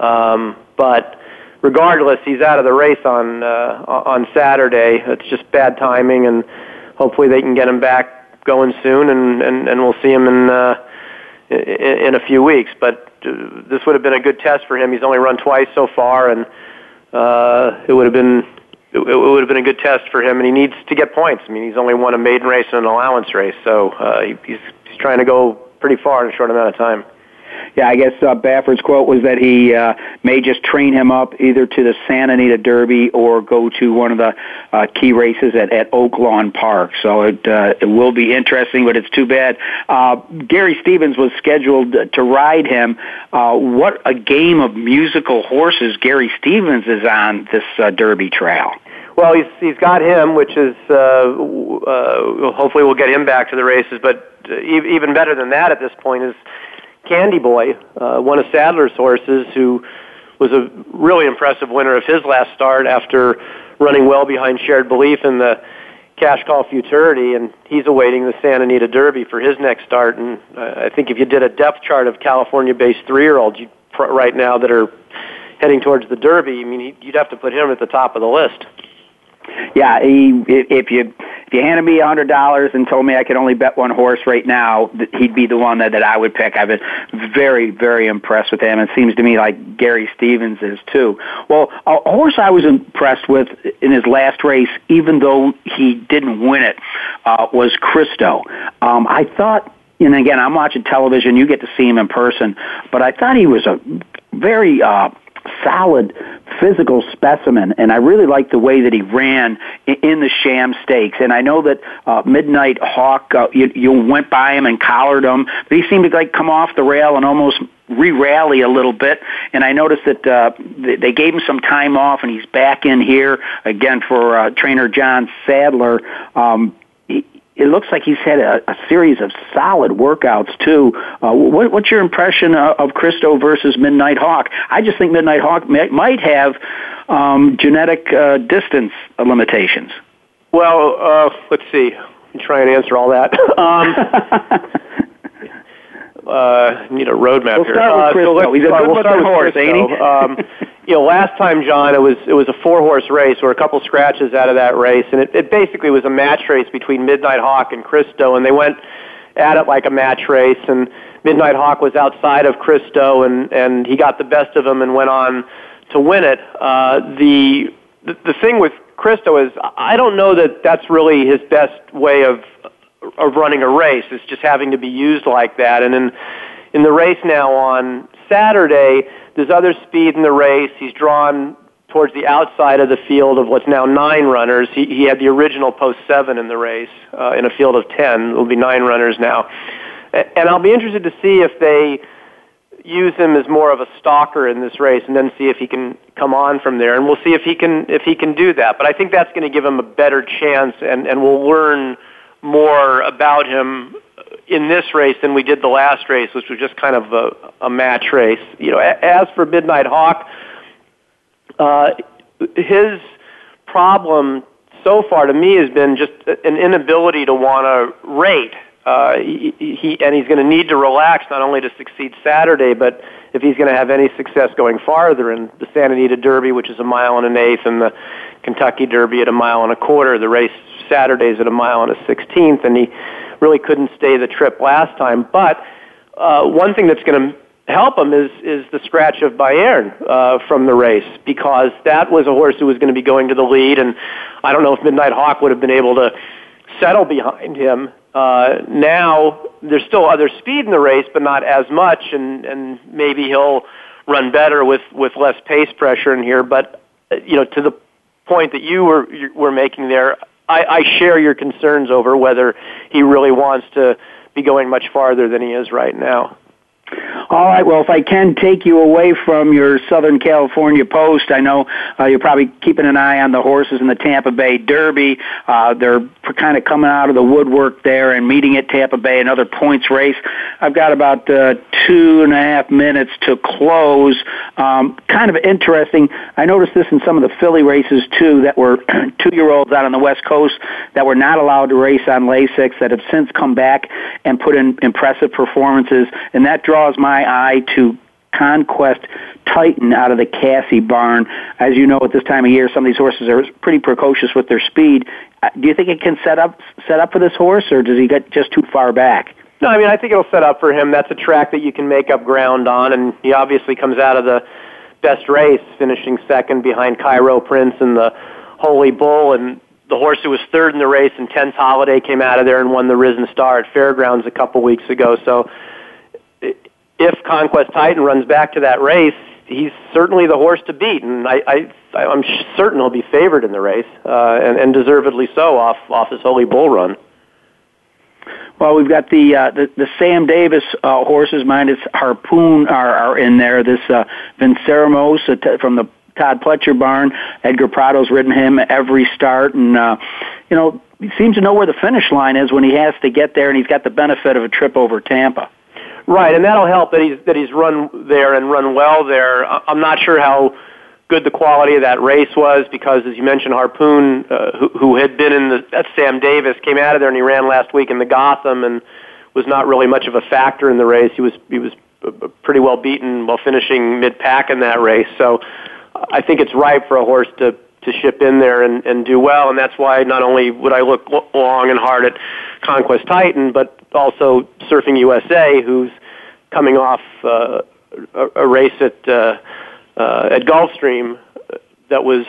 Speaker 12: Um, but regardless, he's out of the race on uh, on Saturday. It's just bad timing, and hopefully they can get him back going soon, and and, and we'll see him in, uh, in in a few weeks. But uh, this would have been a good test for him. He's only run twice so far, and uh, it would have been it would have been a good test for him, and he needs to get points. I mean, he's only won a maiden race and an allowance race, so uh, he, he's he's trying to go pretty far in a short amount of time.
Speaker 4: Yeah, I guess uh, Baffert's quote was that he uh, may just train him up either to the Santa Anita Derby or go to one of the uh, key races at, at Oaklawn Park. So it uh, it will be interesting, but it's too bad. Uh, Gary Stevens was scheduled to ride him. Uh, what a game of musical horses Gary Stevens is on this uh, Derby trail.
Speaker 12: Well, he's he's got him, which is uh, uh, hopefully we'll get him back to the races. But uh, even better than that at this point is Candy Boy, uh, one of Sadler's horses, who was a really impressive winner of his last start after running well behind Shared Belief in the Cash Call Futurity, and he's awaiting the Santa Anita Derby for his next start. And uh, I think if you did a depth chart of California-based three-year-olds you, right now that are heading towards the Derby, I mean, you'd have to put him at the top of the list.
Speaker 4: Yeah, he, if you if you handed me a hundred dollars and told me I could only bet one horse right now, he'd be the one that, that I would pick. I've been very very impressed with him. It seems to me like Gary Stevens is too. Well, a horse I was impressed with in his last race, even though he didn't win it, uh, was Kristo. Um, I thought and again, I'm watching television. You get to see him in person, but I thought he was a very uh, solid physical specimen, and I really like the way that he ran in the sham stakes. And I know that uh, Midnight Hawk, uh, you, you went by him and collared him, but he seemed to like come off the rail and almost re-rally a little bit. And I noticed that uh, they gave him some time off, and he's back in here again for uh, trainer John Sadler. Um, it looks like he's had a, a series of solid workouts too. Uh, what, what's your impression of, of Kristo versus Midnight Hawk? I just think Midnight Hawk may, might have um, genetic uh, distance limitations.
Speaker 12: Well, uh, let's see. I'm trying to answer all that. [laughs] um, [laughs] uh, need a roadmap
Speaker 4: we'll
Speaker 12: here.
Speaker 4: Start with
Speaker 12: uh, so
Speaker 4: He's a good
Speaker 12: we'll start with
Speaker 4: horse, ain't
Speaker 12: um, [laughs] you know, last time, John, it was it was a four horse race. Or a couple scratches out of that race, and it, it basically was a match race between Midnight Hawk and Kristo, and they went at it like a match race. And Midnight Hawk was outside of Kristo, and and he got the best of him and went on to win it. Uh, the, the the thing with Kristo is I don't know that that's really his best way of of running a race. It's just having to be used like that. And in in the race now on Saturday, there's other speed in the race. He's drawn towards the outside of the field of what's now nine runners. He, he had the original post seven in the race uh, in a field of ten. It'll be nine runners now, and I'll be interested to see if they use him as more of a stalker in this race, and then see if he can come on from there. And we'll see if he can if he can do that. But I think that's going to give him a better chance, and and we'll learn more about him in this race than we did the last race, which was just kind of a, a match race. You know, as for Midnight Hawk, uh, his problem so far to me has been just an inability to want to rate. Uh, he, he and he's going to need to relax not only to succeed Saturday, but if he's going to have any success going farther in the Santa Anita Derby, which is a mile and an eighth, and the Kentucky Derby at a mile and a quarter, the race Saturdays at a mile and a sixteenth, and he really couldn't stay the trip last time. But uh, one thing that's going to help him is is the scratch of Bayern uh, from the race because that was a horse who was going to be going to the lead, and I don't know if Midnight Hawk would have been able to settle behind him. Uh, now there's still other speed in the race, but not as much, and and maybe he'll run better with with less pace pressure in here. But uh, you know, to the point that you were you were making there, I, I share your concerns over whether he really wants to be going much farther than he is right now.
Speaker 4: All right. Well, if I can take you away from your Southern California post, I know uh, you're probably keeping an eye on the horses in the Tampa Bay Derby. Uh, they're kind of coming out of the woodwork there and meeting at Tampa Bay, another points race. I've got about uh, two and a half minutes to close. Um, kind of interesting. I noticed this in some of the filly races too that were [clears throat] two-year-olds out on the West Coast that were not allowed to race on Lasix that have since come back and put in impressive performances, and that draws my eye to Conquest Titan out of the Casse barn. As you know, at this time of year, some of these horses are pretty precocious with their speed. Uh, do you think it can set up set up for this horse, or does he get just too far back?
Speaker 12: No, I mean I think it'll set up for him. That's a track that you can make up ground on, and he obviously comes out of the best race, finishing second behind Cairo Prince and the Holy Bull, and the horse who was third in the race Intense Holiday came out of there and won the Risen Star at Fairgrounds a couple weeks ago. So if Conquest Titan runs back to that race, he's certainly the horse to beat, and I, I I'm certain he'll be favored in the race, uh, and, and deservedly so off off his Holy Bull run.
Speaker 4: Well, we've got the uh, the, the Sam Davis uh, horses. Mine is Harpoon are, are in there. This uh, Vinceremos uh, from the Todd Pletcher barn. Edgar Prado's ridden him every start, and uh, you know he seems to know where the finish line is when he has to get there, and he's got the benefit of a trip over Tampa.
Speaker 12: Right, and that'll help that he's that he's run there and run well there. I'm not sure how good the quality of that race was because, as you mentioned, Harpoon, uh, who, who had been in the at Sam Davis, came out of there and he ran last week in the Gotham and was not really much of a factor in the race. He was he was pretty well beaten while finishing mid pack in that race. So I think it's right for a horse to to ship in there and, and do well, and that's why not only would I look long and hard at Conquest Titan, but also Surfing USA, who's coming off uh, a, a race at uh, uh, at Gulfstream that was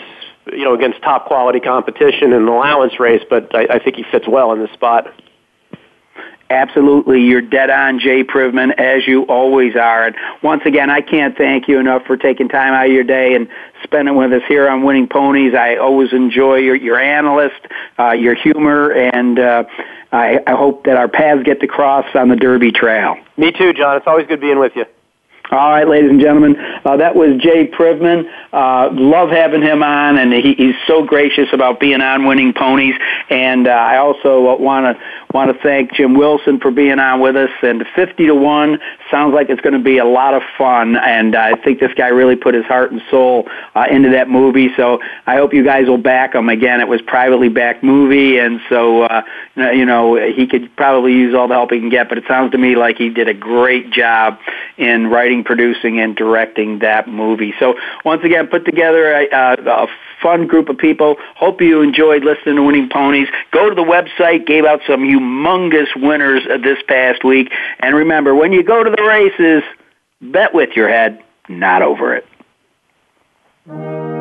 Speaker 12: you know against top quality competition in an allowance race, but I, I think he fits well in this spot.
Speaker 4: Absolutely. You're dead on, Jay Privman, as you always are. And once again, I can't thank you enough for taking time out of your day and spending with us here on Winning Ponies. I always enjoy your, your analyst, uh, your humor, and uh, I, I hope that our paths get to cross on the Derby Trail.
Speaker 12: Me too, John. It's always good being with you.
Speaker 4: All right, ladies and gentlemen, uh, that was Jay Privman. Uh, love having him on, and he, he's so gracious about being on Winning Ponies. And uh, I also want to want to thank Jim Wilson for being on with us. And 50 to 1 sounds like it's going to be a lot of fun. And I think this guy really put his heart and soul uh, into that movie. So I hope you guys will back him. Again, it was privately backed movie. And so, uh, you know, he could probably use all the help he can get. But it sounds to me like he did a great job in writing, producing, and directing that movie. So once again, put together a, a, a fun group of people. Hope you enjoyed listening to Winning Ponies. Go to the website, gave out some humongous winners this past week. And remember, when you go to the races, bet with your head, not over it.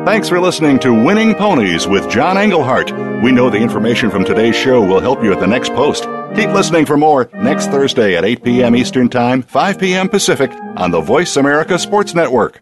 Speaker 3: Thanks for listening to Winning Ponies with John Englehart. We know the information from today's show will help you at the next post. Keep listening for more next Thursday at 8 p.m. Eastern Time, 5 p.m. Pacific on the Voice America Sports Network.